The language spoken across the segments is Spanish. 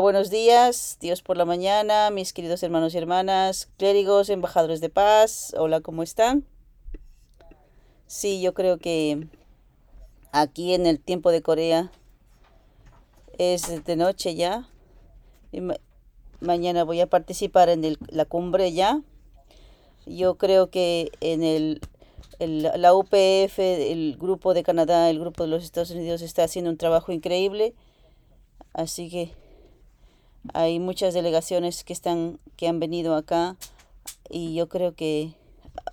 Buenos días, Dios por la mañana, mis queridos hermanos y hermanas, clérigos, embajadores de paz, hola, ¿cómo están? Sí, yo creo que aquí en el tiempo de Corea es de noche ya. Y ma- mañana voy a participar en el- la cumbre ya. Yo creo que en el, el- la UPF, el grupo de Canadá, el grupo de los Estados Unidos está haciendo un trabajo increíble. Así que hay muchas delegaciones que están, que han venido acá y yo creo que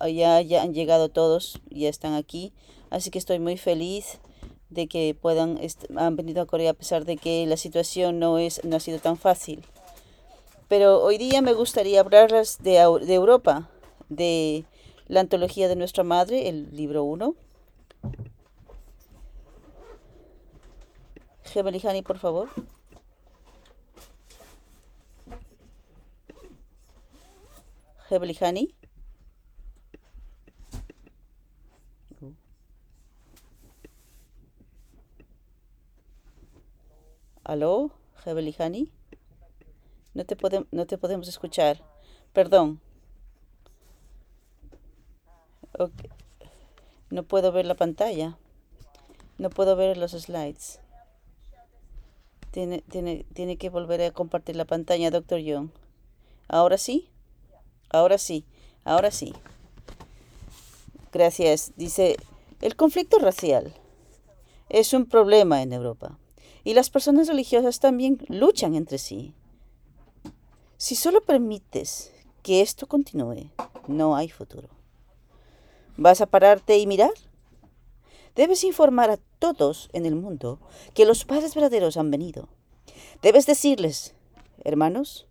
ya, ya han llegado todos, ya están aquí. Así que estoy muy feliz de que puedan, han venido a Corea a pesar de que la situación no es, no ha sido tan fácil. Pero hoy día me gustaría hablarles de, de Europa, de la antología de nuestra madre, el libro uno Gemelihani, por favor. Gemelihani. ¿Aló? Gemelihani. No te podem- no te podemos escuchar. Perdón. No puedo ver la pantalla. No puedo ver los slides. Tiene, tiene, tiene que volver a compartir la pantalla, doctor Young. ¿Ahora sí? Ahora sí. Ahora sí. Gracias. Dice, el conflicto racial es un problema en Europa. Y las personas religiosas también luchan entre sí. Si solo permites que esto continúe, no hay futuro. ¿Vas a pararte y mirar? Debes informar a todos en el mundo que los padres verdaderos han venido. Debes decirles, hermanos,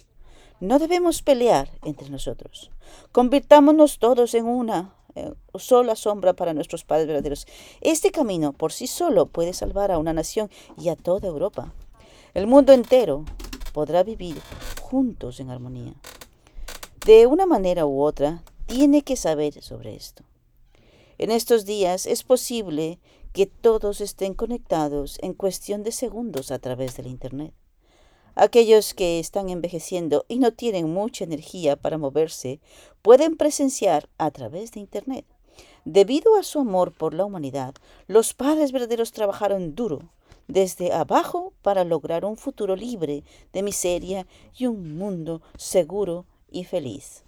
no debemos pelear entre nosotros. Convirtámonos todos en una eh, sola sombra para nuestros padres verdaderos. Este camino por sí solo puede salvar a una nación y a toda Europa. El mundo entero podrá vivir juntos en armonía. De una manera u otra, tiene que saber sobre esto. En estos días es posible que todos estén conectados en cuestión de segundos a través del Internet. Aquellos que están envejeciendo y no tienen mucha energía para moverse pueden presenciar a través de Internet. Debido a su amor por la humanidad, los padres verdaderos trabajaron duro desde abajo para lograr un futuro libre de miseria y un mundo seguro y feliz.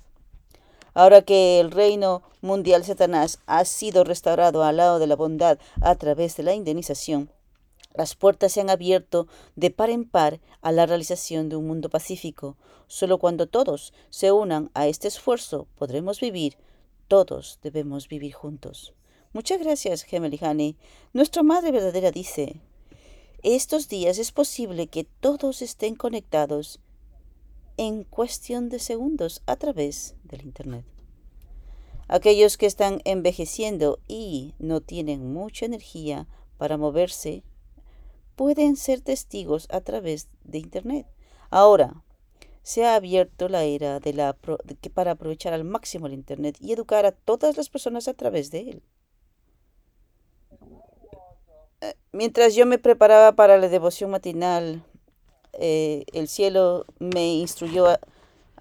Ahora que el reino mundial Satanás ha sido restaurado al lado de la bondad a través de la indemnización, las puertas se han abierto de par en par a la realización de un mundo pacífico. Solo cuando todos se unan a este esfuerzo podremos vivir. Todos debemos vivir juntos. Muchas gracias, Gemelihani. Nuestra Madre Verdadera dice, estos días es posible que todos estén conectados en cuestión de segundos a través del Internet. Aquellos que están envejeciendo y no tienen mucha energía para moverse pueden ser testigos a través de Internet. Ahora, se ha abierto la era de la que para aprovechar al máximo el Internet y educar a todas las personas a través de él. Eh, Mientras yo me preparaba para la devoción matinal, eh, el cielo me instruyó a,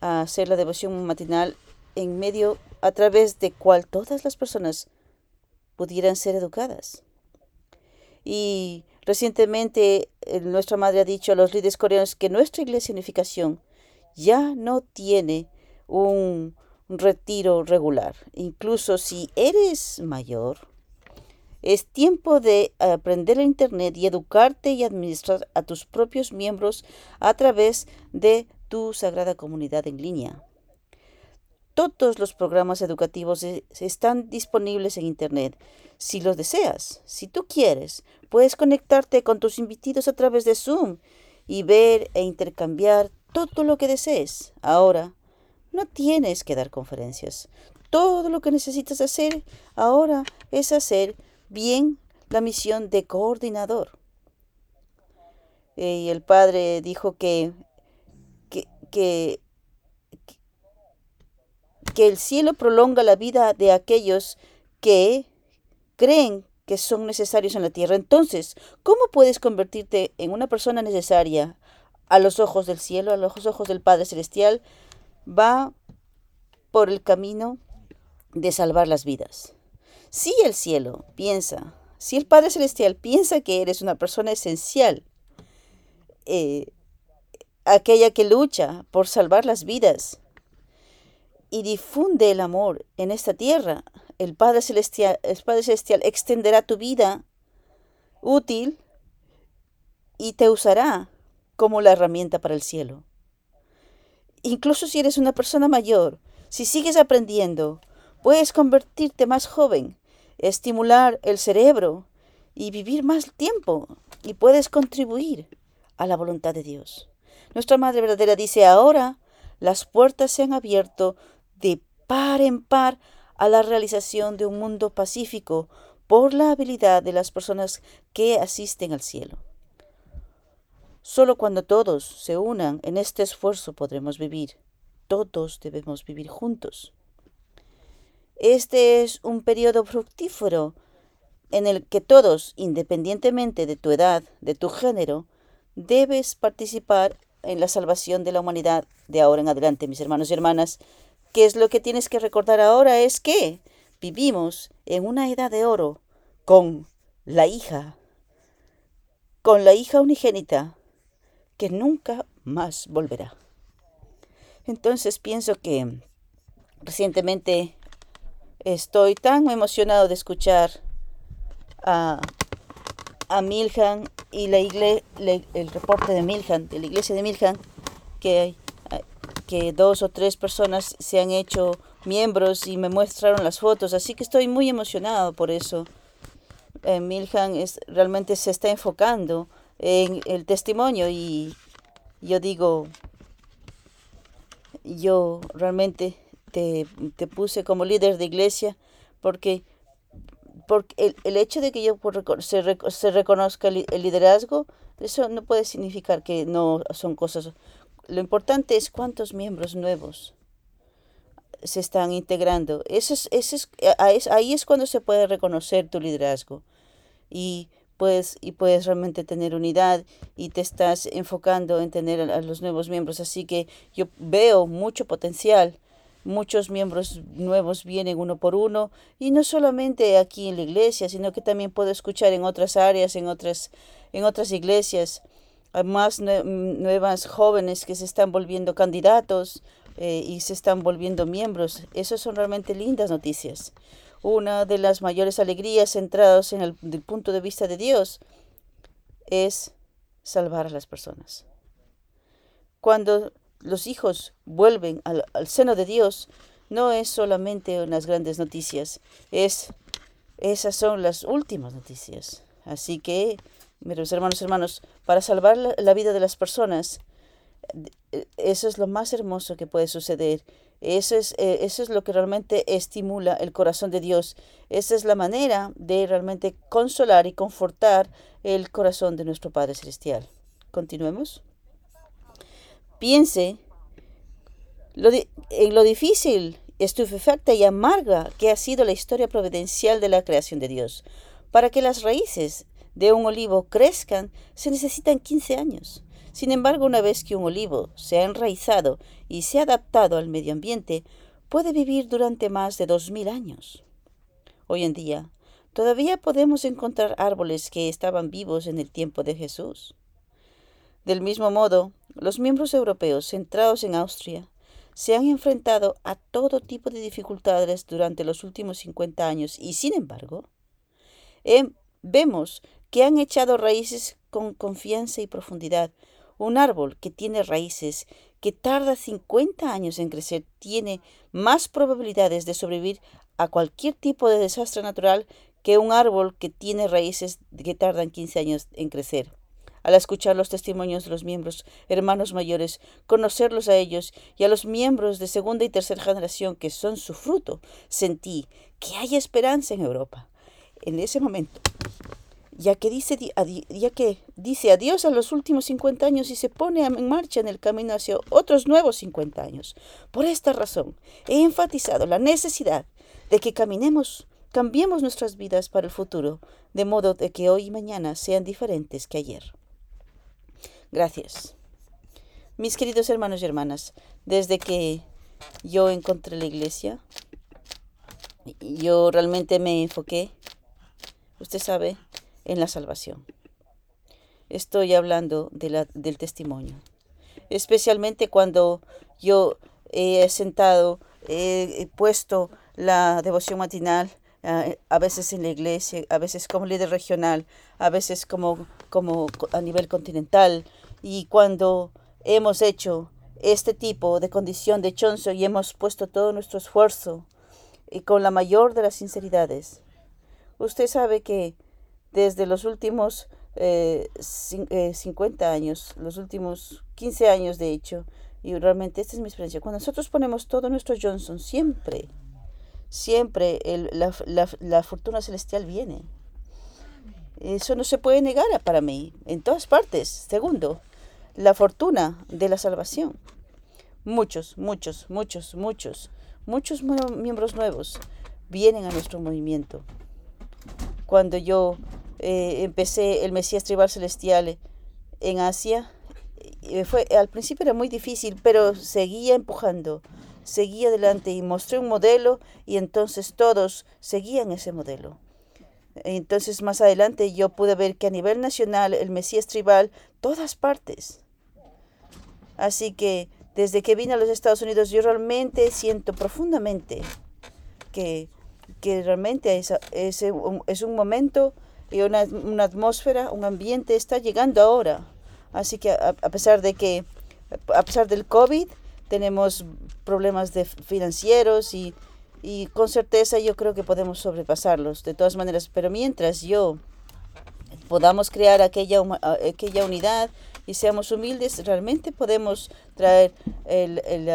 a hacer la devoción matinal en medio a través de cual todas las personas pudieran ser educadas. Y recientemente eh, nuestra madre ha dicho a los líderes coreanos que nuestra iglesia unificación ya no tiene un retiro regular. Incluso si eres mayor, es tiempo de aprender el Internet y educarte y administrar a tus propios miembros a través de tu sagrada comunidad en línea. Todos los programas educativos están disponibles en Internet. Si los deseas, si tú quieres, puedes conectarte con tus invitados a través de Zoom y ver e intercambiar todo lo que desees. Ahora, no tienes que dar conferencias. Todo lo que necesitas hacer ahora es hacer bien la misión de coordinador. Eh, Y el padre dijo que, que, que, que el cielo prolonga la vida de aquellos que creen que son necesarios en la tierra. Entonces, ¿cómo puedes convertirte en una persona necesaria a los ojos del cielo, a los ojos del Padre Celestial, va por el camino de salvar las vidas. Si el cielo piensa, si el Padre Celestial piensa que eres una persona esencial, eh, aquella que lucha por salvar las vidas y difunde el amor en esta tierra, el Padre Celestial, el Padre Celestial extenderá tu vida útil y te usará como la herramienta para el cielo. Incluso si eres una persona mayor, si sigues aprendiendo, puedes convertirte más joven, estimular el cerebro y vivir más tiempo y puedes contribuir a la voluntad de Dios. Nuestra Madre Verdadera dice, ahora las puertas se han abierto de par en par a la realización de un mundo pacífico por la habilidad de las personas que asisten al cielo. Solo cuando todos se unan en este esfuerzo podremos vivir. Todos debemos vivir juntos. Este es un periodo fructífero en el que todos, independientemente de tu edad, de tu género, debes participar en la salvación de la humanidad de ahora en adelante, mis hermanos y hermanas. ¿Qué es lo que tienes que recordar ahora? Es que vivimos en una edad de oro con la hija, con la hija unigénita que nunca más volverá. Entonces pienso que recientemente estoy tan emocionado de escuchar a, a Milhan y la el reporte de Milhan, de la iglesia de Milhan, que, que dos o tres personas se han hecho miembros y me mostraron las fotos, así que estoy muy emocionado por eso. Eh, Milhan es, realmente se está enfocando en el testimonio y yo digo, yo realmente te, puse como líder de iglesia porque, porque el, hecho de que yo se, se reconozca el, liderazgo, eso no puede significar que no son cosas. Lo importante es cuántos miembros nuevos se están integrando. Eso es, eso es, ahí es cuando se puede reconocer tu liderazgo. Y puedes, y puedes realmente tener unidad y te estás enfocando en tener a, los nuevos miembros. Así que yo veo mucho potencial. Muchos miembros nuevos vienen uno por uno y no solamente aquí en la iglesia, sino que también puedo escuchar en otras áreas, en otras, en otras iglesias, más nuevas jóvenes que se están volviendo candidatos eh, y se están volviendo miembros. Esas son realmente lindas noticias una de las mayores alegrías centradas en el punto de vista de Dios es salvar a las personas. Cuando los hijos vuelven al, seno de Dios, no es solamente unas grandes noticias, es esas son las últimas noticias. Así que, mis hermanos, hermanos, para salvar la vida de las personas, eh, eso es lo más hermoso que puede suceder eso es, eh, eso es lo que realmente estimula el corazón de Dios. Esa es la manera de realmente consolar y confortar el corazón de nuestro Padre Celestial. Continuemos. Piense en lo difícil, estupefacta y amarga que ha sido la historia providencial de la creación de Dios. Para que las raíces de un olivo crezcan se necesitan 15 años. Sin embargo, una vez que un olivo se ha enraizado y se ha adaptado al medio ambiente, puede vivir durante más de dos mil años. Hoy en día, todavía podemos encontrar árboles que estaban vivos en el tiempo de Jesús. Del mismo modo, los miembros europeos centrados en Austria se han enfrentado a todo tipo de dificultades durante los últimos 50 años y, sin embargo, em, vemos que han echado raíces con confianza y profundidad un árbol que tiene raíces, que tarda 50 años en crecer, tiene más probabilidades de sobrevivir a cualquier tipo de desastre natural que un árbol que tiene raíces que tardan 15 años en crecer. Al escuchar los testimonios de los miembros, hermanos mayores, conocerlos a ellos y a los miembros de segunda y tercera generación que son su fruto, sentí que hay esperanza en Europa. En ese momento ya que dice, ya que dice adiós a los últimos 50 años y se pone en marcha en el camino hacia otros nuevos 50 años. Por esta razón, he enfatizado la necesidad de que caminemos, cambiemos nuestras vidas para el futuro, de modo de que hoy y mañana sean diferentes que ayer. Gracias. Mis queridos hermanos y hermanas, desde que yo encontré la iglesia, yo realmente me enfoqué, usted sabe, en la salvación. Estoy hablando de la, del testimonio, especialmente cuando yo he sentado, he puesto la devoción matinal a veces en la iglesia, a veces como líder regional, a veces como, como a nivel continental. Y cuando hemos hecho este tipo de condición de chonzo y hemos puesto todo nuestro esfuerzo y con la mayor de las sinceridades, usted sabe que desde los últimos eh, 50 eh, años, los últimos 15 años de hecho, y realmente esta es mi experiencia, cuando nosotros ponemos todo nuestro Johnson, siempre siempre la, fortuna celestial viene. Eso no se puede negar para mí, en todas partes. Segundo, la fortuna de la salvación. Muchos, muchos, muchos, muchos, muchos miembros nuevos vienen a nuestro movimiento. Cuando yo eh, empecé el Mesías Tribal Celestial en Asia, eh, fue, al principio era muy difícil, pero seguía empujando seguí adelante y mostré un modelo y entonces todos seguían ese modelo. Entonces más adelante yo pude ver que a nivel nacional el Mesías tribal, todas partes. Así que desde que vine a los Estados Unidos yo realmente siento profundamente que, que realmente es, es, es, un momento y una, una, atmósfera, un ambiente está llegando ahora. Así que a, a pesar de que, a pesar del COVID, tenemos problemas de financieros y, y con certeza yo creo que podemos sobrepasarlos de todas maneras. Pero mientras yo podamos crear aquella, aquella unidad y seamos humildes, realmente podemos traer el, el,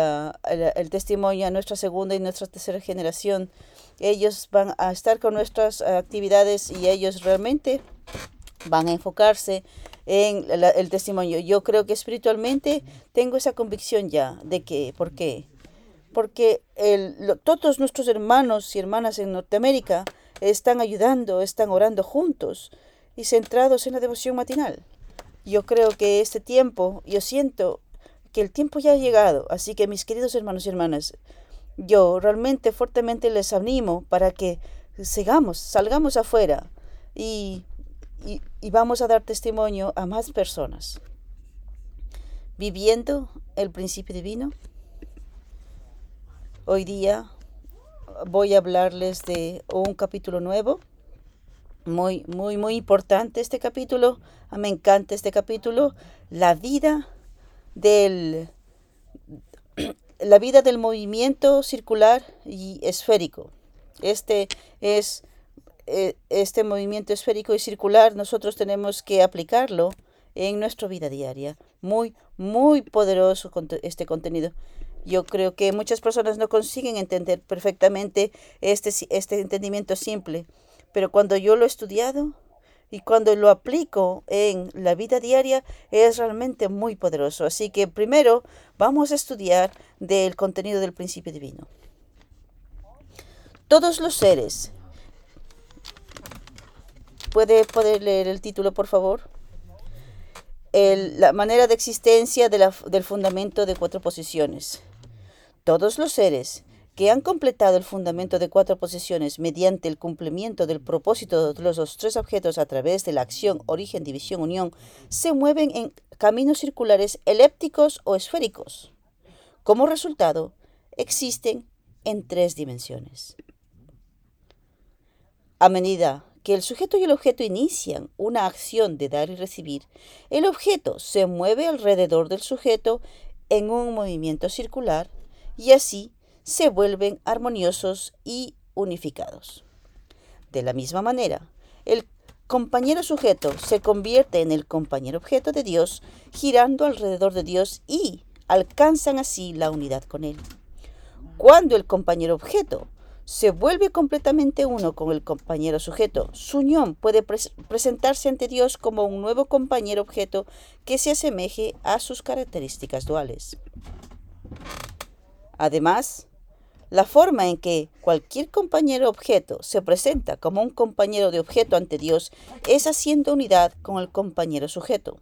el, testimonio a nuestra segunda y nuestra tercera generación. Ellos van a estar con nuestras actividades y ellos realmente van a enfocarse en el testimonio. Yo creo que espiritualmente tengo esa convicción ya de que, ¿por qué? Porque el, todos nuestros hermanos y hermanas en Norteamérica están ayudando, están orando juntos y centrados en la devoción matinal. Yo creo que este tiempo, yo siento que el tiempo ya ha llegado, así que mis queridos hermanos y hermanas, yo realmente fuertemente les animo para que sigamos, salgamos afuera y y, vamos a dar testimonio a más personas. Viviendo el principio divino. Hoy día voy a hablarles de un capítulo nuevo. Muy, muy, muy importante este capítulo. Ah, me encanta este capítulo. La vida del, la vida del movimiento circular y esférico. Este es eh, este movimiento esférico y circular nosotros tenemos que aplicarlo en nuestra vida diaria. Muy, muy poderoso este contenido. Yo creo que muchas personas no consiguen entender perfectamente este, este entendimiento simple, pero cuando yo lo he estudiado y cuando lo aplico en la vida diaria es realmente muy poderoso. Así que primero vamos a estudiar del contenido del principio divino. Todos los seres ¿Puede, poder leer el título, por favor? la manera de existencia del fundamento de cuatro posiciones. Todos los seres que han completado el fundamento de cuatro posiciones mediante el cumplimiento del propósito de los tres objetos a través de la acción, origen, división, unión, se mueven en caminos circulares elépticos o esféricos. Como resultado, existen en tres dimensiones. A medida que el sujeto y el objeto inician una acción de dar y recibir, el objeto se mueve alrededor del sujeto en un movimiento circular y así se vuelven armoniosos y unificados. De la misma manera, el compañero sujeto se convierte en el compañero objeto de Dios, girando alrededor de Dios y alcanzan así la unidad con Él. Cuando el compañero objeto se vuelve completamente uno con el compañero sujeto. Su unión puede presentarse ante Dios como un nuevo compañero objeto que se asemeje a sus características duales. Además, la forma en que cualquier compañero objeto se presenta como un compañero de objeto ante Dios es haciendo unidad con el compañero sujeto.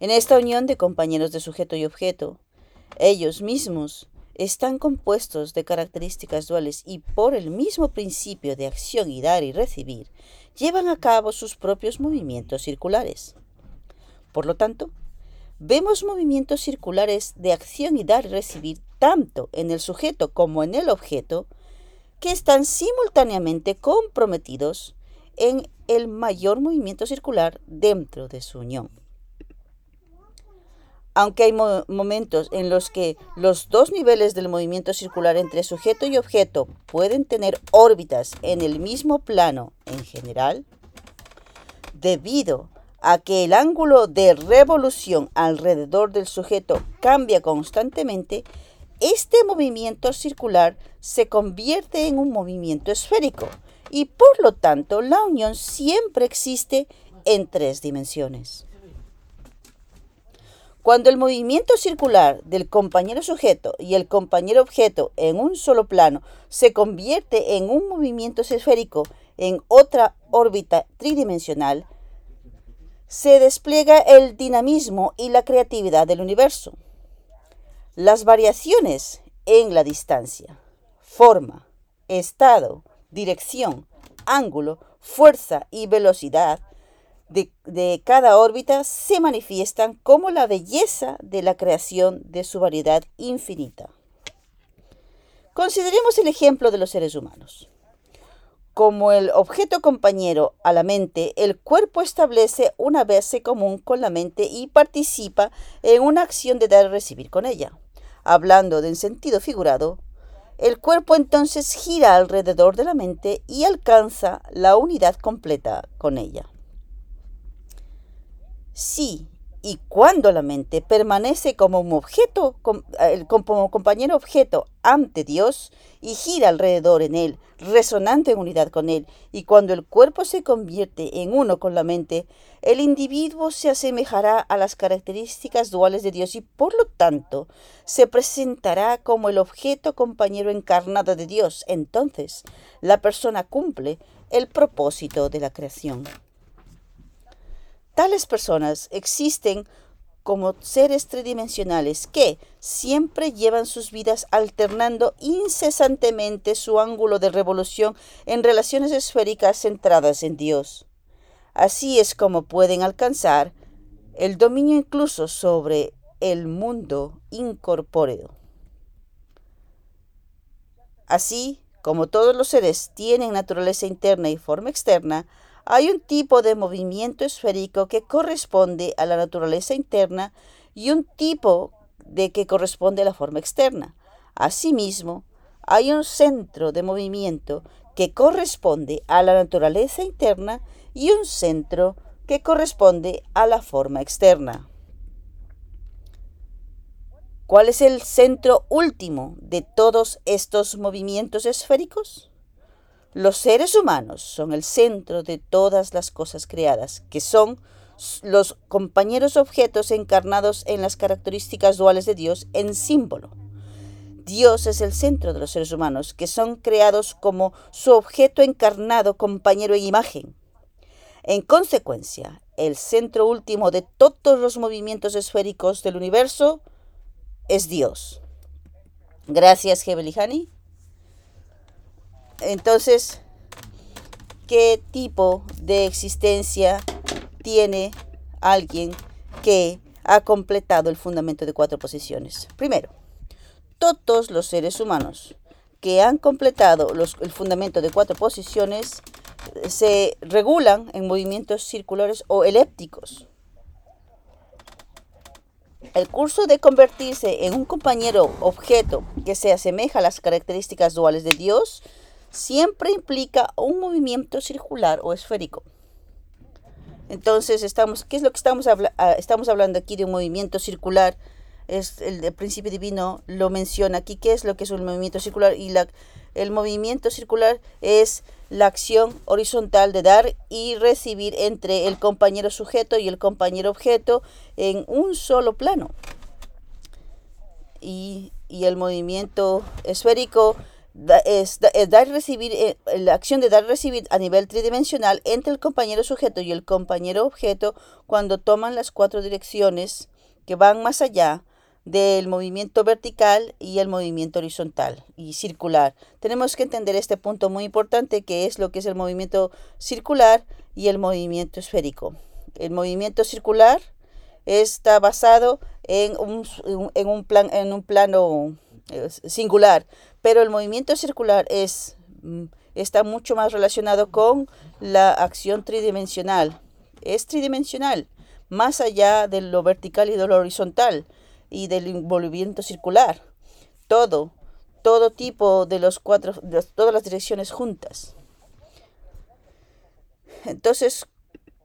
En esta unión de compañeros de sujeto y objeto, ellos mismos están compuestos de características duales y por el mismo principio de acción y dar y recibir, llevan a cabo sus propios movimientos circulares. Por lo tanto, vemos movimientos circulares de acción y dar y recibir tanto en el sujeto como en el objeto, que están simultáneamente comprometidos en el mayor movimiento circular dentro de su unión. Aunque hay momentos en los que los dos niveles del movimiento circular entre sujeto y objeto pueden tener órbitas en el mismo plano en general, debido a que el ángulo de revolución alrededor del sujeto cambia constantemente, este movimiento circular se convierte en un movimiento esférico y por lo tanto la unión siempre existe en tres dimensiones. Cuando el movimiento circular del compañero sujeto y el compañero objeto en un solo plano se convierte en un movimiento esférico en otra órbita tridimensional, se despliega el dinamismo y la creatividad del universo. Las variaciones en la distancia, forma, estado, dirección, ángulo, fuerza y velocidad de, cada órbita se manifiestan como la belleza de la creación de su variedad infinita. Consideremos el ejemplo de los seres humanos. Como el objeto compañero a la mente, el cuerpo establece una base común con la mente y participa en una acción de dar y recibir con ella. Hablando de en sentido figurado, el cuerpo entonces gira alrededor de la mente y alcanza la unidad completa con ella. Sí, y cuando la mente permanece como un objeto, como compañero objeto ante Dios y gira alrededor en él, resonante en unidad con él, y cuando el cuerpo se convierte en uno con la mente, el individuo se asemejará a las características duales de Dios y por lo tanto se presentará como el objeto compañero encarnado de Dios. Entonces, la persona cumple el propósito de la creación. Tales personas existen como seres tridimensionales que siempre llevan sus vidas alternando incesantemente su ángulo de revolución en relaciones esféricas centradas en Dios. Así es como pueden alcanzar el dominio incluso sobre el mundo incorpóreo. Así como todos los seres tienen naturaleza interna y forma externa, hay un tipo de movimiento esférico que corresponde a la naturaleza interna y un tipo de que corresponde a la forma externa. Asimismo, hay un centro de movimiento que corresponde a la naturaleza interna y un centro que corresponde a la forma externa. ¿Cuál es el centro último de todos estos movimientos esféricos? Los seres humanos son el centro de todas las cosas creadas, que son los compañeros objetos encarnados en las características duales de Dios en símbolo. Dios es el centro de los seres humanos, que son creados como su objeto encarnado, compañero en imagen. En consecuencia, el centro último de todos los movimientos esféricos del universo es Dios. Gracias, Hebelihani. Entonces, ¿qué tipo de existencia tiene alguien que ha completado el fundamento de cuatro posiciones? Primero, todos los seres humanos que han completado el fundamento de cuatro posiciones eh, se regulan en movimientos circulares o elépticos. El curso de convertirse en un compañero objeto que se asemeja a las características duales de Dios siempre implica un movimiento circular o esférico. Entonces, estamos, ¿qué es lo que estamos, hablando? Ah, estamos hablando aquí de un movimiento circular? Es el, principio divino lo menciona aquí. ¿Qué es lo que es un movimiento circular? Y la, el movimiento circular es la acción horizontal de dar y recibir entre el compañero sujeto y el compañero objeto en un solo plano. Y, y el movimiento esférico es, dar y recibir, eh, la acción de dar recibir a nivel tridimensional entre el compañero sujeto y el compañero objeto cuando toman las cuatro direcciones que van más allá del movimiento vertical y el movimiento horizontal y circular. Tenemos que entender este punto muy importante que es lo que es el movimiento circular y el movimiento esférico. El movimiento circular está basado en un, en un, plan, en un plano eh, singular, pero el movimiento circular es, mm, está mucho más relacionado con la acción tridimensional. Es tridimensional, más allá de lo vertical y de lo horizontal y del envolvimiento circular. Todo, todo tipo de los cuatro, de todas las direcciones juntas. Entonces,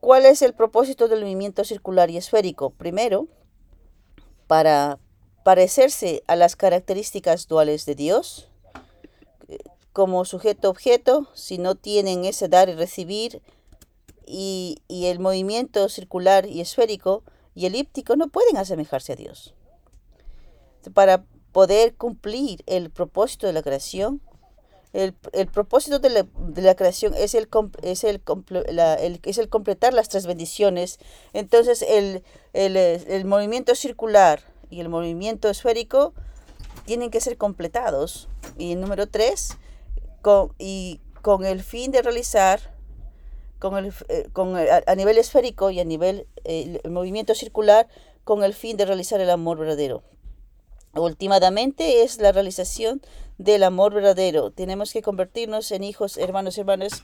¿cuál es el propósito del movimiento circular y esférico? Primero, para parecerse a las características duales de Dios como sujeto-objeto, si no tienen ese dar y recibir, y, el movimiento circular y esférico y elíptico no pueden asemejarse a Dios. Para poder cumplir el propósito de la creación, el, propósito de la, creación es el, es, el, es el completar las tres bendiciones. Entonces el, el movimiento circular y el movimiento esférico tienen que ser completados. Y número tres, con, y con el fin de realizar con el, eh, con, a, nivel esférico y a nivel el movimiento circular con el fin de realizar el amor verdadero. Últimamente es la realización del amor verdadero. Tenemos que convertirnos en hijos, hermanos, hermanas,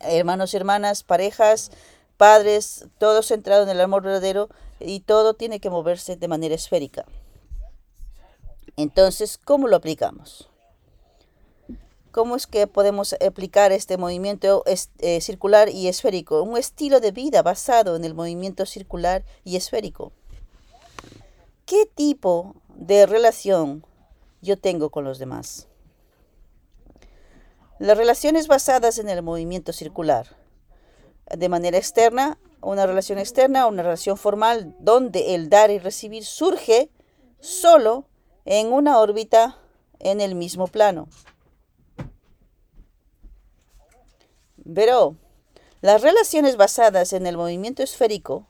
hermanos, hermanas, parejas, padres, todo centrado en el amor verdadero y todo tiene que moverse de manera esférica. Entonces, ¿cómo lo aplicamos? ¿Cómo es que podemos aplicar este movimiento eh, circular y esférico? Un estilo de vida basado en el movimiento circular y esférico. ¿Qué tipo de relación yo tengo con los demás? Las relaciones basadas en el movimiento circular. De manera externa, una relación externa, una relación formal donde el dar y recibir surge solo en una órbita en el mismo plano. Pero las relaciones basadas en el movimiento esférico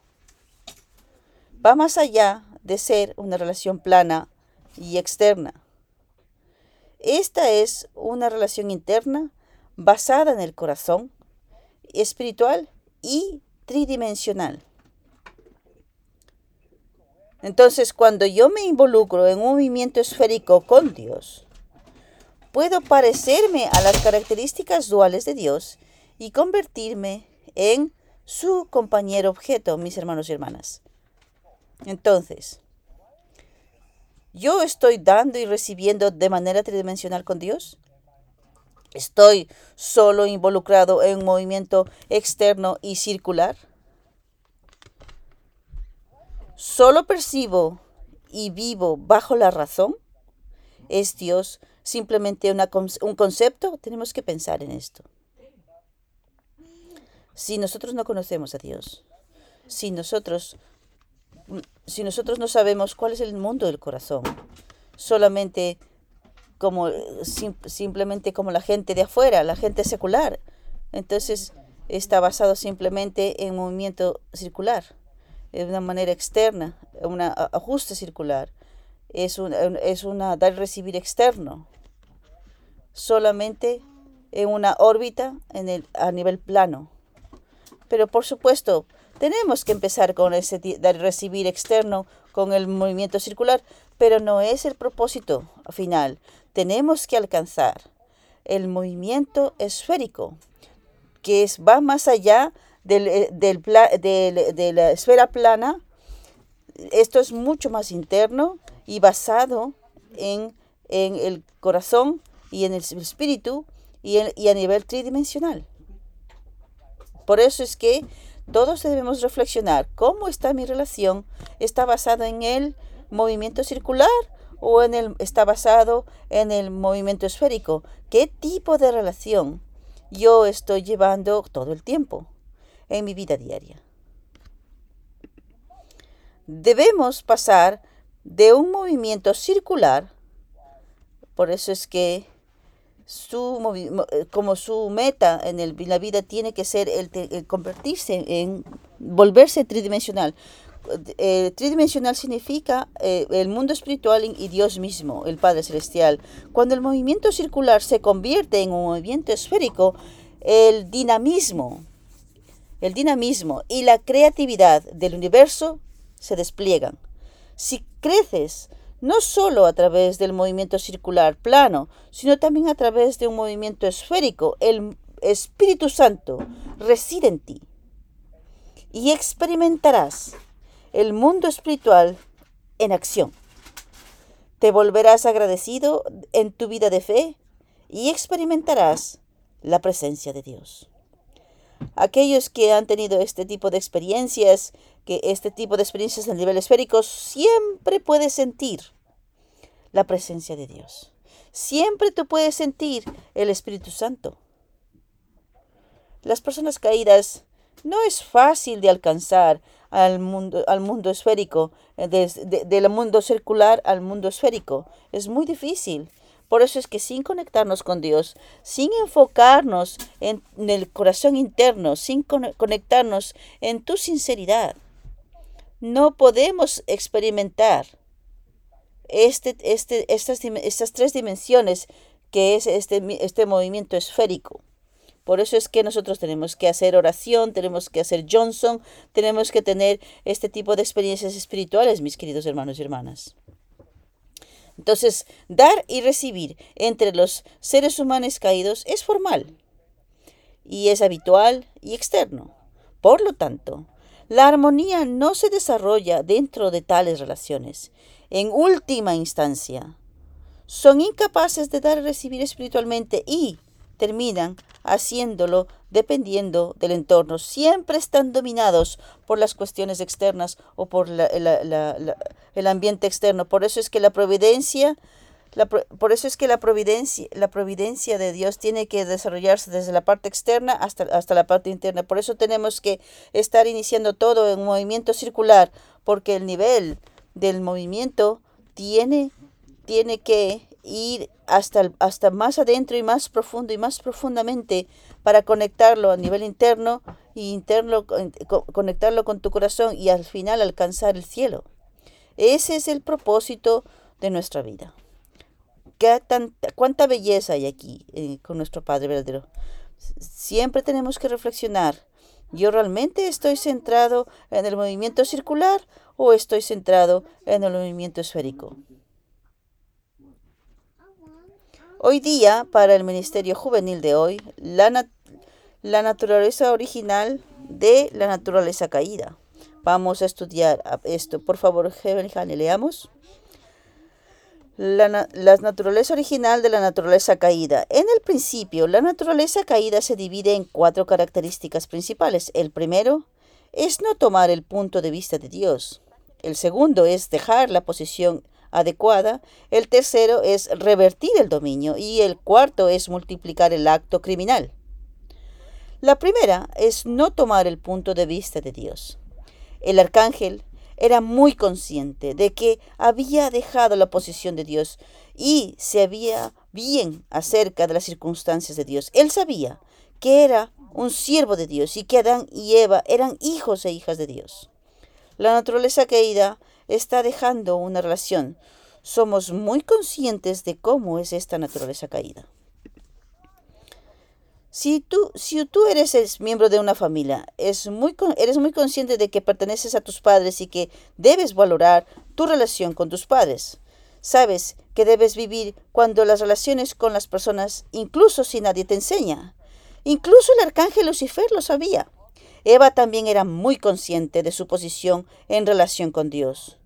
va más allá de ser una relación plana y externa. Esta es una relación interna basada en el corazón, espiritual y tridimensional. Entonces, cuando yo me involucro en un movimiento esférico con Dios, puedo parecerme a las características duales de Dios y convertirme en su compañero objeto, mis hermanos y hermanas. Entonces, ¿yo estoy dando y recibiendo de manera tridimensional con Dios? ¿Estoy solo involucrado en un movimiento externo y circular? ¿Solo percibo y vivo bajo la razón? ¿Es Dios simplemente un concepto? Tenemos que pensar en esto. Si nosotros no conocemos a Dios, si nosotros, si nosotros no sabemos cuál es el mundo del corazón, solamente como simplemente como la gente de afuera, la gente secular, entonces está basado simplemente en movimiento circular, de una manera externa, un ajuste circular, es un es una dar y recibir externo, solamente en una órbita en el, a nivel plano. Pero por supuesto, tenemos que empezar con ese dar recibir externo, con el movimiento circular, pero no es el propósito final. Tenemos que alcanzar el movimiento esférico, que es, va más allá del, eh, del, de la esfera plana. Esto es mucho más interno y basado en, en el corazón y en el espíritu y a nivel tridimensional. Por eso es que todos debemos reflexionar cómo está mi relación. ¿Está basado en el movimiento circular o en el, está basado en el movimiento esférico? ¿Qué tipo de relación yo estoy llevando todo el tiempo en mi vida diaria? Debemos pasar de un movimiento circular, por eso es que su, eh, como su meta en, el, la vida tiene que ser el, convertirse en, volverse tridimensional. Eh, tridimensional significa eh, el mundo espiritual y Dios mismo, el Padre Celestial. Cuando el movimiento circular se convierte en un movimiento esférico, el dinamismo, el dinamismo y la creatividad del universo se despliegan. Si creces no solo a través del movimiento circular plano, sino también a través de un movimiento esférico. El Espíritu Santo reside en ti y experimentarás el mundo espiritual en acción. Te volverás agradecido en tu vida de fe y experimentarás la presencia de Dios. Aquellos que han tenido este tipo de experiencias que este tipo de experiencias a nivel esférico siempre puedes sentir la presencia de Dios. Siempre tú puedes sentir el Espíritu Santo. Las personas caídas no es fácil de alcanzar al mundo, al mundo esférico, eh, del mundo circular al mundo esférico. Es muy difícil. Por eso es que sin conectarnos con Dios, sin enfocarnos en el corazón interno, sin conectarnos en tu sinceridad, no podemos experimentar este, este, estas, estas tres dimensiones que es este, este movimiento esférico. Por eso es que nosotros tenemos que hacer oración, tenemos que hacer Johnson, tenemos que tener este tipo de experiencias espirituales, mis queridos hermanos y hermanas. Entonces, dar y recibir entre los seres humanos caídos es formal y es habitual y externo. Por lo tanto, la armonía no se desarrolla dentro de tales relaciones. En última instancia, son incapaces de dar y recibir espiritualmente y terminan haciéndolo dependiendo del entorno. Siempre están dominados por las cuestiones externas o por el ambiente externo. Por eso es que la providencia por eso es que la providencia, la providencia de Dios tiene que desarrollarse desde la parte externa hasta, hasta la parte interna. Por eso tenemos que estar iniciando todo en movimiento circular, porque el nivel del movimiento tiene, tiene que ir hasta, hasta más adentro y más profundo y más profundamente para conectarlo a nivel interno y interno conectarlo con tu corazón y al final alcanzar el cielo. Ese es el propósito de nuestra vida cuánta belleza hay aquí eh, con nuestro Padre verdadero. Siempre tenemos que reflexionar. ¿Yo realmente estoy centrado en el movimiento circular o estoy centrado en el movimiento esférico? Hoy día, para el Ministerio Juvenil de hoy, la, la naturaleza original de la naturaleza caída. Vamos a estudiar esto. Por favor, Hane, leamos la, naturaleza original de la naturaleza caída. En el principio, la naturaleza caída se divide en cuatro características principales. El primero es no tomar el punto de vista de Dios. El segundo es dejar la posición adecuada. El tercero es revertir el dominio. Y el cuarto es multiplicar el acto criminal. La primera es no tomar el punto de vista de Dios. El arcángel era muy consciente de que había dejado la posición de Dios y se había bien acerca de las circunstancias de Dios. Él sabía que era un siervo de Dios y que Adán y Eva eran hijos e hijas de Dios. La naturaleza caída está dejando una relación. Somos muy conscientes de cómo es esta naturaleza caída. Si tú, si tú eres miembro de una familia, es muy, eres muy consciente de que perteneces a tus padres y que debes valorar tu relación con tus padres. Sabes que debes vivir cuando las relaciones con las personas, incluso si nadie te enseña. Incluso el arcángel Lucifer lo sabía. Eva también era muy consciente de su posición en relación con Dios.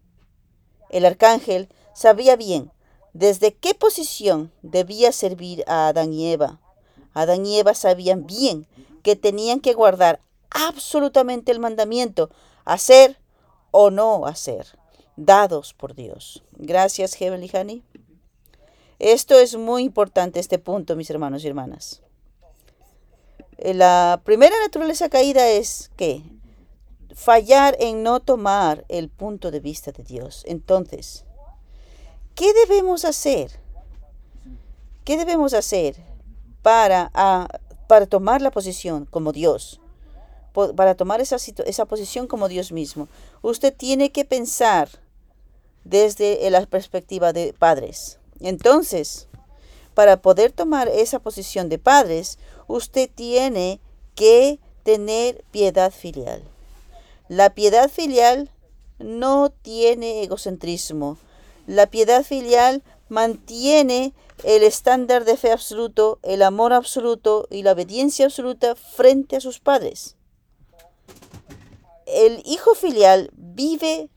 El arcángel sabía bien desde qué posición debía servir a Adán y Eva Adán y Eva sabían bien que tenían que guardar absolutamente el mandamiento, hacer o no hacer, dados por Dios. Gracias, Heavenly Honey. Esto es muy importante, este punto, mis hermanos y hermanas. Eh, la primera naturaleza caída es que fallar en no tomar el punto de vista de Dios. Entonces, ¿qué debemos hacer? ¿Qué debemos hacer? Para, para tomar la posición como Dios, para tomar esa, esa posición como Dios mismo. Usted tiene que pensar desde la perspectiva de padres. Entonces, para poder tomar esa posición de padres, usted tiene que tener piedad filial. La piedad filial no tiene egocentrismo. La piedad filial mantiene el estándar de fe absoluto, el amor absoluto y la obediencia absoluta frente a sus padres. El hijo filial vive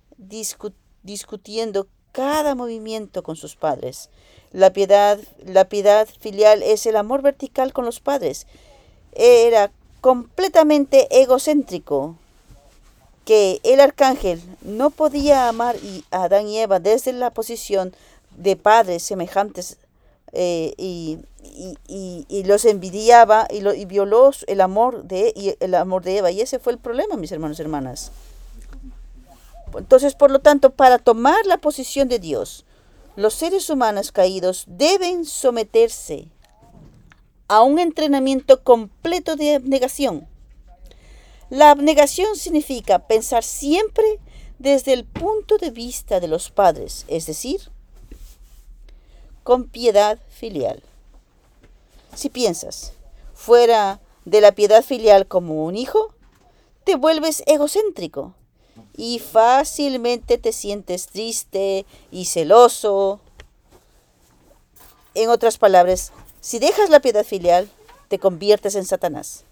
discutiendo cada movimiento con sus padres. La piedad, la piedad filial es el amor vertical con los padres. Era completamente egocéntrico que el arcángel no podía amar a Adán y Eva desde la posición de padres semejantes eh, y, los envidiaba y, lo, violó el amor, de, el amor de Eva. Y ese fue el problema, mis hermanos y hermanas. Entonces, por lo tanto, para tomar la posición de Dios, los seres humanos caídos deben someterse a un entrenamiento completo de abnegación. La abnegación significa pensar siempre desde el punto de vista de los padres, es decir, con piedad filial. Si piensas fuera de la piedad filial como un hijo, te vuelves egocéntrico y fácilmente te sientes triste y celoso. En otras palabras, si dejas la piedad filial, te conviertes en Satanás.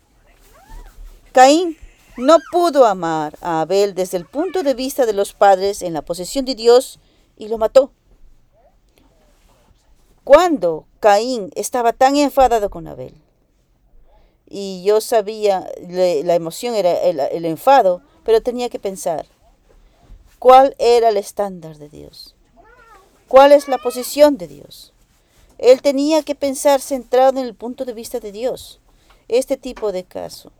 Caín no pudo amar a Abel desde el punto de vista de los padres en la posesión de Dios y lo mató. Cuando Caín estaba tan enfadado con Abel, y yo sabía, la emoción era el, enfado, pero tenía que pensar, ¿cuál era el estándar de Dios? ¿Cuál es la posición de Dios? Él tenía que pensar centrado en el punto de vista de Dios. Este tipo de caso,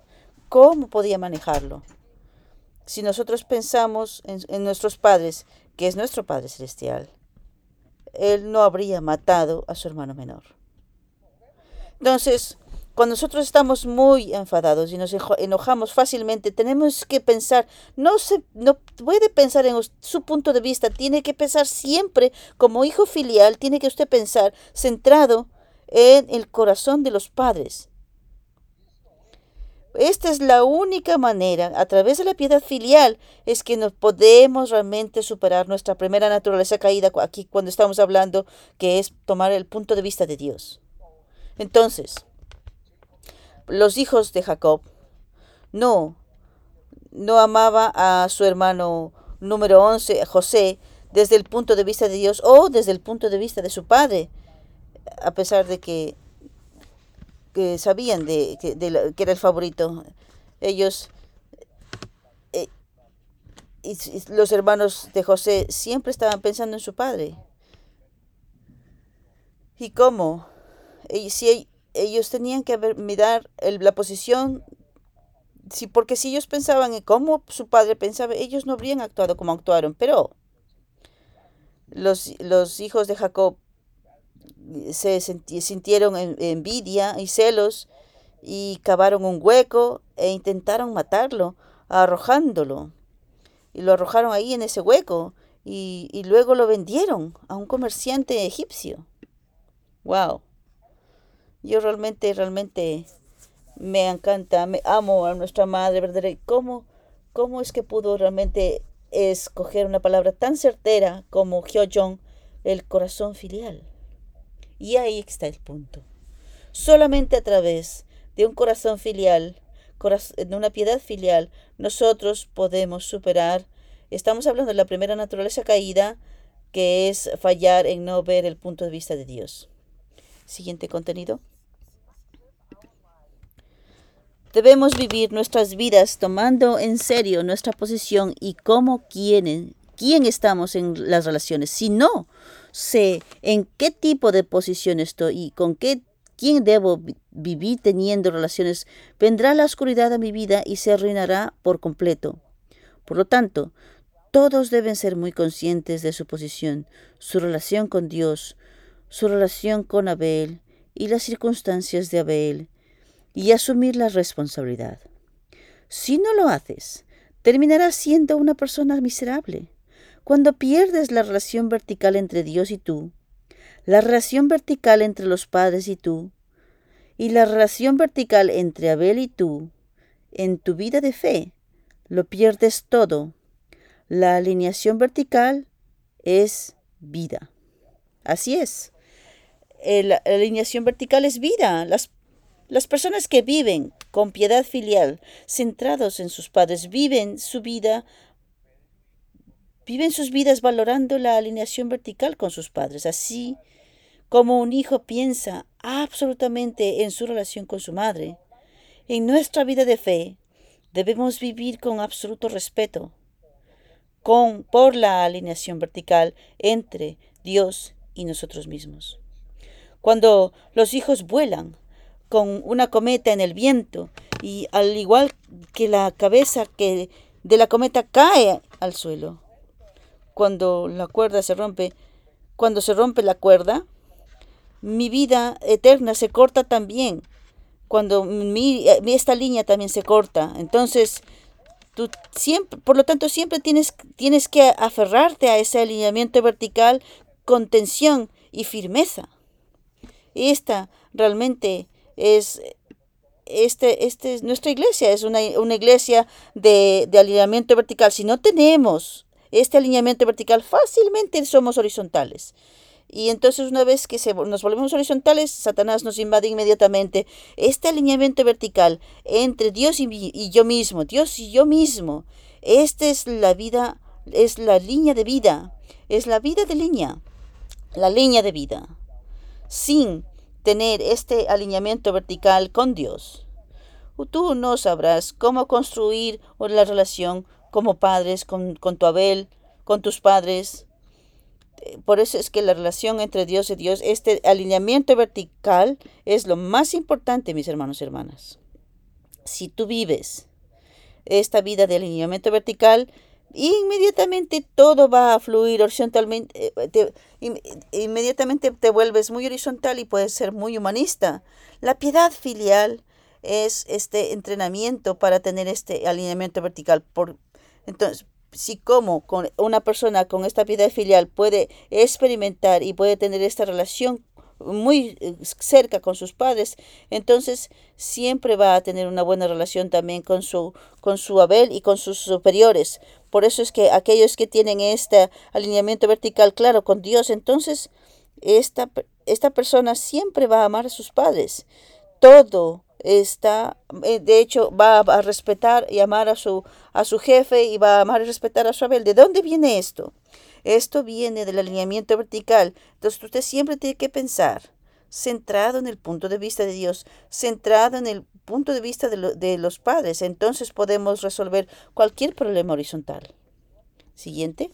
¿cómo podía manejarlo? Si nosotros pensamos en nuestros padres, que es nuestro Padre Celestial, él no habría matado a su hermano menor. Entonces, cuando nosotros estamos muy enfadados y nos enojamos fácilmente, tenemos que pensar, no, se, no puede pensar en su punto de vista, tiene que pensar siempre como hijo filial, tiene que usted pensar centrado en el corazón de los padres. Esta es la única manera, a través de la piedad filial, es que nos podemos realmente superar nuestra primera naturaleza caída aquí cuando estamos hablando, que es tomar el punto de vista de Dios. Entonces, los hijos de Jacob no, no amaba a su hermano número 11, José, desde el punto de vista de Dios o desde el punto de vista de su padre, a pesar de que que sabían de, que, que era el favorito. Ellos, eh, y, los hermanos de José siempre estaban pensando en su padre. ¿Y cómo? Y si ellos tenían que mirar la posición, si, porque si ellos pensaban en cómo su padre pensaba, ellos no habrían actuado como actuaron. Pero los, los hijos de Jacob se sintieron envidia y celos y cavaron un hueco e intentaron matarlo, arrojándolo. Y lo arrojaron ahí en ese hueco y, y luego lo vendieron a un comerciante egipcio. ¡Wow! Yo realmente, realmente me encanta, me amo a nuestra madre, ¿verdad? ¿Cómo, cómo es que pudo realmente escoger una palabra tan certera como Hyojong, el corazón filial? Y ahí está el punto. Solamente a través de un corazón filial, de una piedad filial, nosotros podemos superar, estamos hablando de la primera naturaleza caída, que es fallar en no ver el punto de vista de Dios. Siguiente contenido. Debemos vivir nuestras vidas tomando en serio nuestra posición y cómo quién, quién estamos en las relaciones. Si no, sé en qué tipo de posición estoy y con qué quién debo vivir teniendo relaciones, vendrá la oscuridad a mi vida y se arruinará por completo. Por lo tanto, todos deben ser muy conscientes de su posición, su relación con Dios, su relación con Abel y las circunstancias de Abel y asumir la responsabilidad. Si no lo haces, terminarás siendo una persona miserable. Cuando pierdes la relación vertical entre Dios y tú, la relación vertical entre los padres y tú, y la relación vertical entre Abel y tú, en tu vida de fe, lo pierdes todo. La alineación vertical es vida. Así es. la alineación vertical es vida. Las, las personas que viven con piedad filial, centrados en sus padres, viven su vida viven sus vidas valorando la alineación vertical con sus padres. Así como un hijo piensa absolutamente en su relación con su madre. En nuestra vida de fe debemos vivir con absoluto respeto con, por la alineación vertical entre Dios y nosotros mismos. Cuando los hijos vuelan con una cometa en el viento y al igual que la cabeza que de la cometa cae al suelo, cuando la cuerda se rompe, cuando se rompe la cuerda, mi vida eterna se corta también. Cuando mi, esta línea también se corta. Entonces, tú siempre, por lo tanto, siempre tienes, tienes que aferrarte a ese alineamiento vertical con tensión y firmeza. Esta realmente es este, este, nuestra iglesia es una, iglesia de, de, alineamiento vertical. Si no tenemos este alineamiento vertical, fácilmente somos horizontales. Y entonces una vez que nos volvemos horizontales, Satanás nos invade inmediatamente. Este alineamiento vertical entre Dios y, yo mismo, Dios y yo mismo, esta es la vida, es la línea de vida, es la vida de línea, la línea de vida. Sin tener este alineamiento vertical con Dios, tú no sabrás cómo construir la relación como padres con, con tu Abel, con tus padres, por eso es que la relación entre Dios y Dios, este alineamiento vertical es lo más importante, mis hermanos y hermanas. Si tú vives esta vida de alineamiento vertical, inmediatamente todo va a fluir horizontalmente, eh, inmediatamente te vuelves muy horizontal y puedes ser muy humanista. La piedad filial es este entrenamiento para tener este alineamiento vertical. Por, entonces, si como con una persona con esta piedad filial puede experimentar y puede tener esta relación muy eh, cerca con sus padres, entonces siempre va a tener una buena relación también con su, con su Abel y con sus superiores. Por eso es que aquellos que tienen este alineamiento vertical claro con Dios, entonces esta, esta persona siempre va a amar a sus padres. Todo está, eh, de hecho, va a respetar y amar a su, a su jefe y va a amar y respetar a su Abel. ¿De dónde viene esto? Esto viene del alineamiento vertical. Entonces usted siempre tiene que pensar centrado en el punto de vista de Dios, centrado en el punto de vista de, de los padres. Entonces podemos resolver cualquier problema horizontal. Siguiente.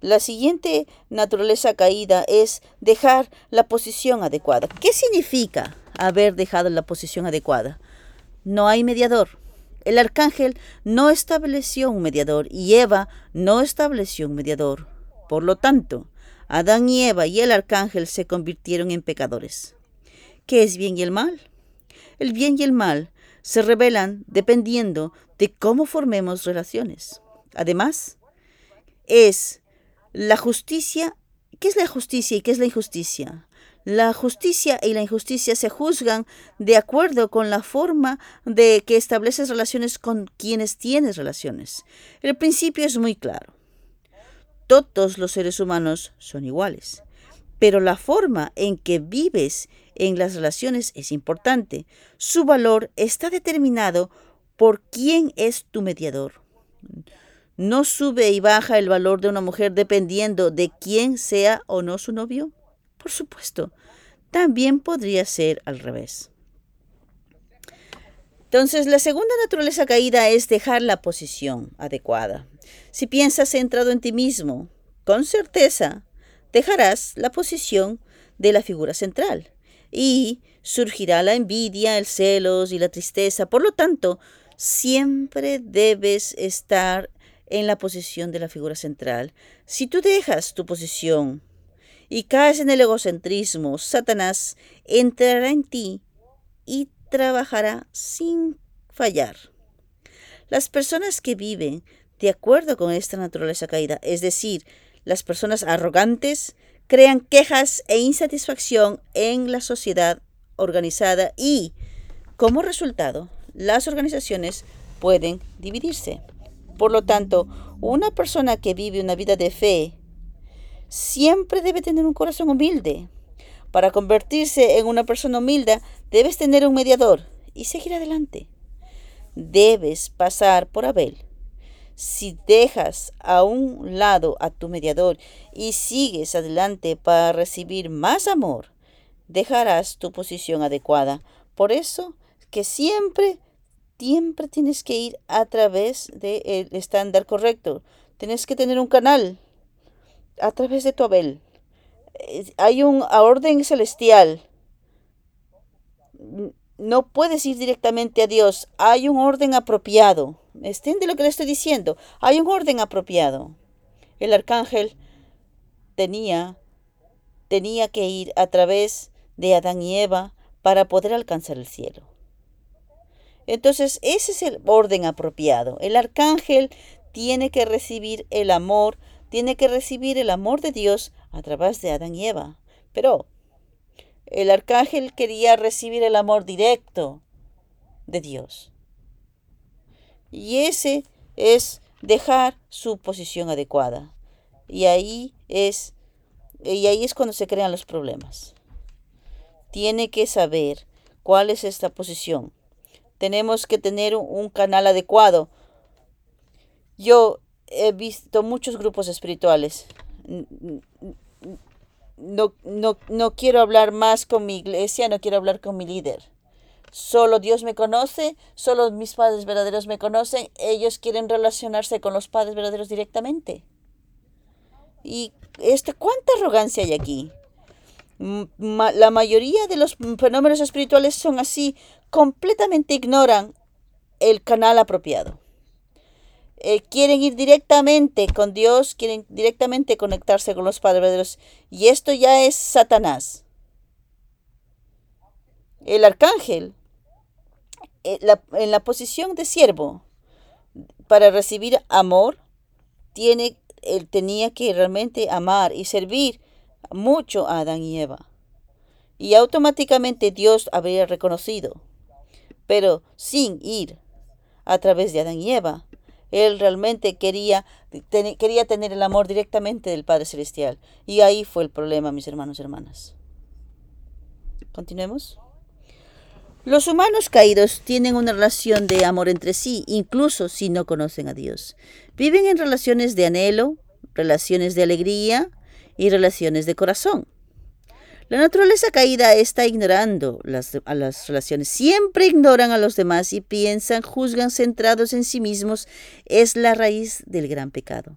La siguiente naturaleza caída es dejar la posición adecuada. ¿Qué significa haber dejado la posición adecuada? No hay mediador. El arcángel no estableció un mediador y Eva no estableció un mediador. Por lo tanto, Adán y Eva y el arcángel se convirtieron en pecadores. ¿Qué es bien y el mal? El bien y el mal se revelan dependiendo de cómo formemos relaciones. Además, es la justicia, ¿qué es la justicia y qué es la injusticia? La justicia y la injusticia se juzgan de acuerdo con la forma de que estableces relaciones con quienes tienes relaciones. El principio es muy claro. Todos los seres humanos son iguales, pero la forma en que vives en las relaciones es importante. Su valor está determinado por quién es tu mediador. ¿No sube y baja el valor de una mujer dependiendo de quién sea o no su novio? Por supuesto, también podría ser al revés. Entonces, la segunda naturaleza caída es dejar la posición adecuada. Si piensas centrado en ti mismo, con certeza dejarás la posición de la figura central y surgirá la envidia, el celos y la tristeza. Por lo tanto, siempre debes estar en la posición de la figura central. Si tú dejas tu posición y caes en el egocentrismo, Satanás entrará en ti y trabajará sin fallar. Las personas que viven de acuerdo con esta naturaleza caída, es decir, las personas arrogantes, crean quejas e insatisfacción en la sociedad organizada y, como resultado, las organizaciones pueden dividirse. Por lo tanto, una persona que vive una vida de fe siempre debe tener un corazón humilde. Para convertirse en una persona humilde, debes tener un mediador y seguir adelante. Debes pasar por Abel. Si dejas a un lado a tu mediador y sigues adelante para recibir más amor, dejarás tu posición adecuada. Por eso que siempre, siempre tienes que ir a través del estándar correcto. Tienes que tener un canal a través de tu Abel. Hay un orden celestial. No puedes ir directamente a Dios. Hay un orden apropiado. ¿Entiende lo que le estoy diciendo? Hay un orden apropiado. El arcángel tenía, tenía que ir a través de Adán y Eva para poder alcanzar el cielo. Entonces, ese es el orden apropiado. El arcángel tiene que recibir el amor tiene que recibir el amor de Dios a través de Adán y Eva. Pero el arcángel quería recibir el amor directo de Dios. Y ese es dejar su posición adecuada. Y ahí es y ahí es cuando se crean los problemas. Tiene que saber cuál es esta posición. Tenemos que tener un canal adecuado. Yo he visto muchos grupos espirituales. No, no, no quiero hablar más con mi iglesia, no quiero hablar con mi líder. Solo Dios me conoce, solo mis padres verdaderos me conocen. Ellos quieren relacionarse con los padres verdaderos directamente. ¿Y este, cuánta arrogancia hay aquí? la mayoría de los fenómenos espirituales son así, completamente ignoran el canal apropiado. Eh, quieren ir directamente con Dios, quieren directamente conectarse con los padres verdaderos. Y esto ya es Satanás. El arcángel, eh, en la posición de siervo, para recibir amor, tiene, él tenía que realmente amar y servir mucho a Adán y Eva. Y automáticamente Dios habría reconocido. Pero sin ir a través de Adán y Eva, él realmente quería, quería tener el amor directamente del Padre Celestial. Y ahí fue el problema, mis hermanos y hermanas. Continuemos. Los humanos caídos tienen una relación de amor entre sí, incluso si no conocen a Dios. Viven en relaciones de anhelo, relaciones de alegría y relaciones de corazón. La naturaleza caída está ignorando las, a las relaciones. Siempre ignoran a los demás y piensan, juzgan centrados en sí mismos. Es la raíz del gran pecado.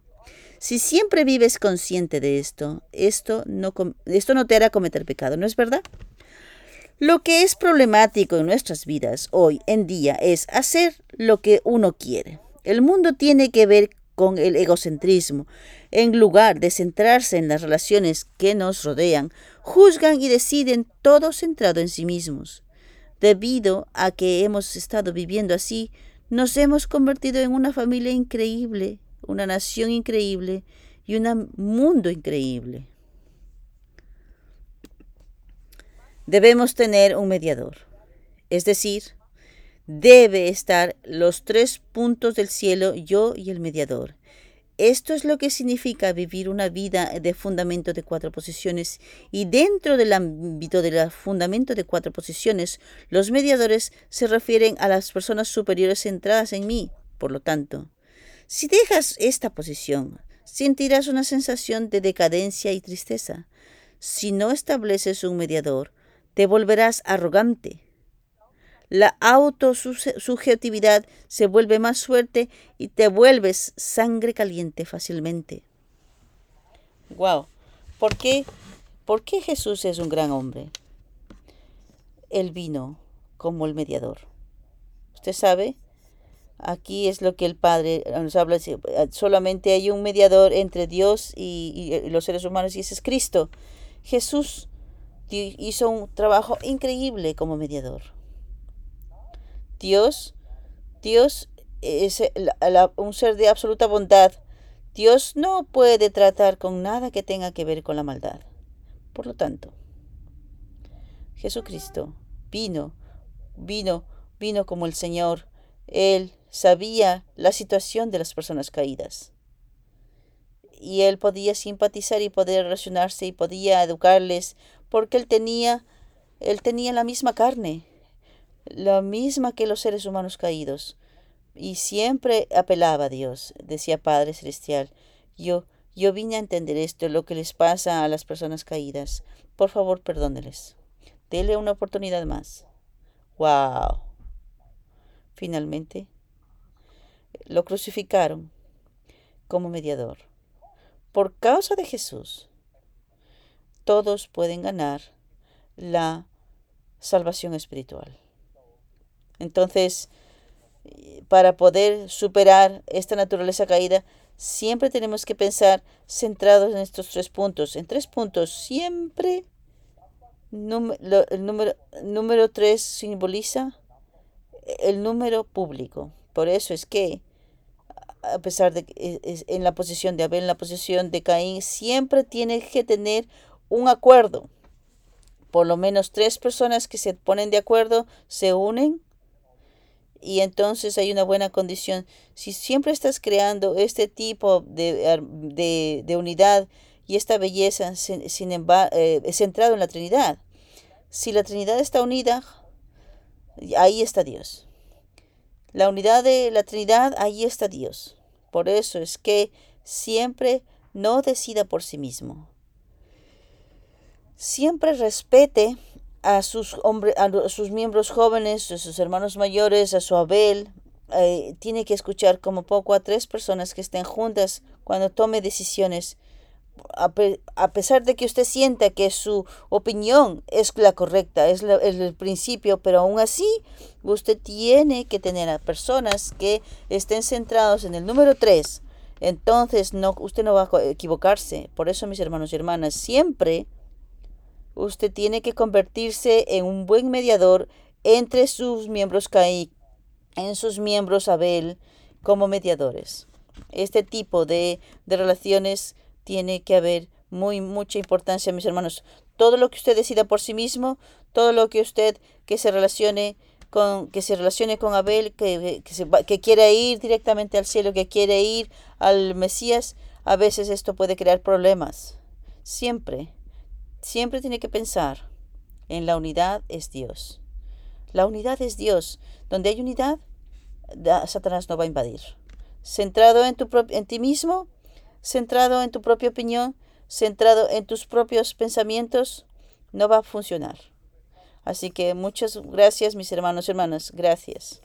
Si siempre vives consciente de esto, esto no, esto no te hará cometer pecado, ¿no es verdad? Lo que es problemático en nuestras vidas hoy en día es hacer lo que uno quiere. El mundo tiene que ver con el egocentrismo. En lugar de centrarse en las relaciones que nos rodean, juzgan y deciden todo centrado en sí mismos. Debido a que hemos estado viviendo así, nos hemos convertido en una familia increíble, una nación increíble y un mundo increíble. Debemos tener un mediador, es decir, debe estar los tres puntos del cielo, yo y el mediador. Esto es lo que significa vivir una vida de fundamento de cuatro posiciones y dentro del ámbito del fundamento de cuatro posiciones, los mediadores se refieren a las personas superiores centradas en mí. Por lo tanto, si dejas esta posición, sentirás una sensación de decadencia y tristeza. Si no estableces un mediador, te volverás arrogante, la autosubjetividad se vuelve más fuerte y te vuelves sangre caliente fácilmente. Wow. ¿Por qué? ¿Por qué Jesús es un gran hombre? Él vino como el mediador. Usted sabe, aquí es lo que el Padre nos habla. Solamente hay un mediador entre Dios y, y los seres humanos y es Cristo. Jesús hizo un trabajo increíble como mediador. Dios, Dios es un ser de absoluta bondad. Dios no puede tratar con nada que tenga que ver con la maldad. Por lo tanto, Jesucristo vino, vino, vino como el Señor. Él sabía la situación de las personas caídas. Y él podía simpatizar y poder relacionarse y podía educarles porque él tenía él tenía la misma carne, la misma que los seres humanos caídos. Y siempre apelaba a Dios, decía Padre Celestial. Yo, yo vine a entender esto, lo que les pasa a las personas caídas. Por favor, perdóneles. Dele una oportunidad más. ¡Wow! Finalmente, lo crucificaron como mediador. Por causa de Jesús, todos pueden ganar la salvación espiritual. Entonces, para poder superar esta naturaleza caída, siempre tenemos que pensar centrados en estos tres puntos. En tres puntos, siempre el número, número tres simboliza el número público. Por eso es que, a pesar de que en la posición de Abel, en la posición de Caín, siempre tiene que tener un acuerdo. Por lo menos tres personas que se ponen de acuerdo se unen y entonces hay una buena condición. Si siempre estás creando este tipo de, de, unidad y esta belleza, sin, eh, centrado en la Trinidad, si la Trinidad está unida, ahí está Dios. La unidad de la Trinidad, ahí está Dios. Por eso es que siempre no decida por sí mismo. Siempre respete a sus, hombres, a sus miembros jóvenes, a sus hermanos mayores, a su Abel. Eh, tiene que escuchar como poco a tres personas que estén juntas cuando tome decisiones. A, pesar de que usted sienta que su opinión es la correcta, es, el principio, pero aún así usted tiene que tener a personas que estén centrados en el número tres. Entonces no, usted no va a equivocarse. Por eso, mis hermanos y hermanas, siempre Usted tiene que convertirse en un buen mediador entre sus miembros Caí, en sus miembros Abel, como mediadores. Este tipo de, de relaciones tiene que haber muy mucha importancia, mis hermanos. Todo lo que usted decida por sí mismo, todo lo que usted que se relacione con que se relacione con Abel, que, que, que quiera ir directamente al cielo, que quiere ir al Mesías, a veces esto puede crear problemas. Siempre Siempre tiene que pensar en la unidad es Dios. La unidad es Dios. Donde hay unidad, Satanás no va a invadir. Centrado en, tu en ti mismo, centrado en tu propia opinión, centrado en tus propios pensamientos, no va a funcionar. Así que muchas gracias, mis hermanos y hermanas. Gracias.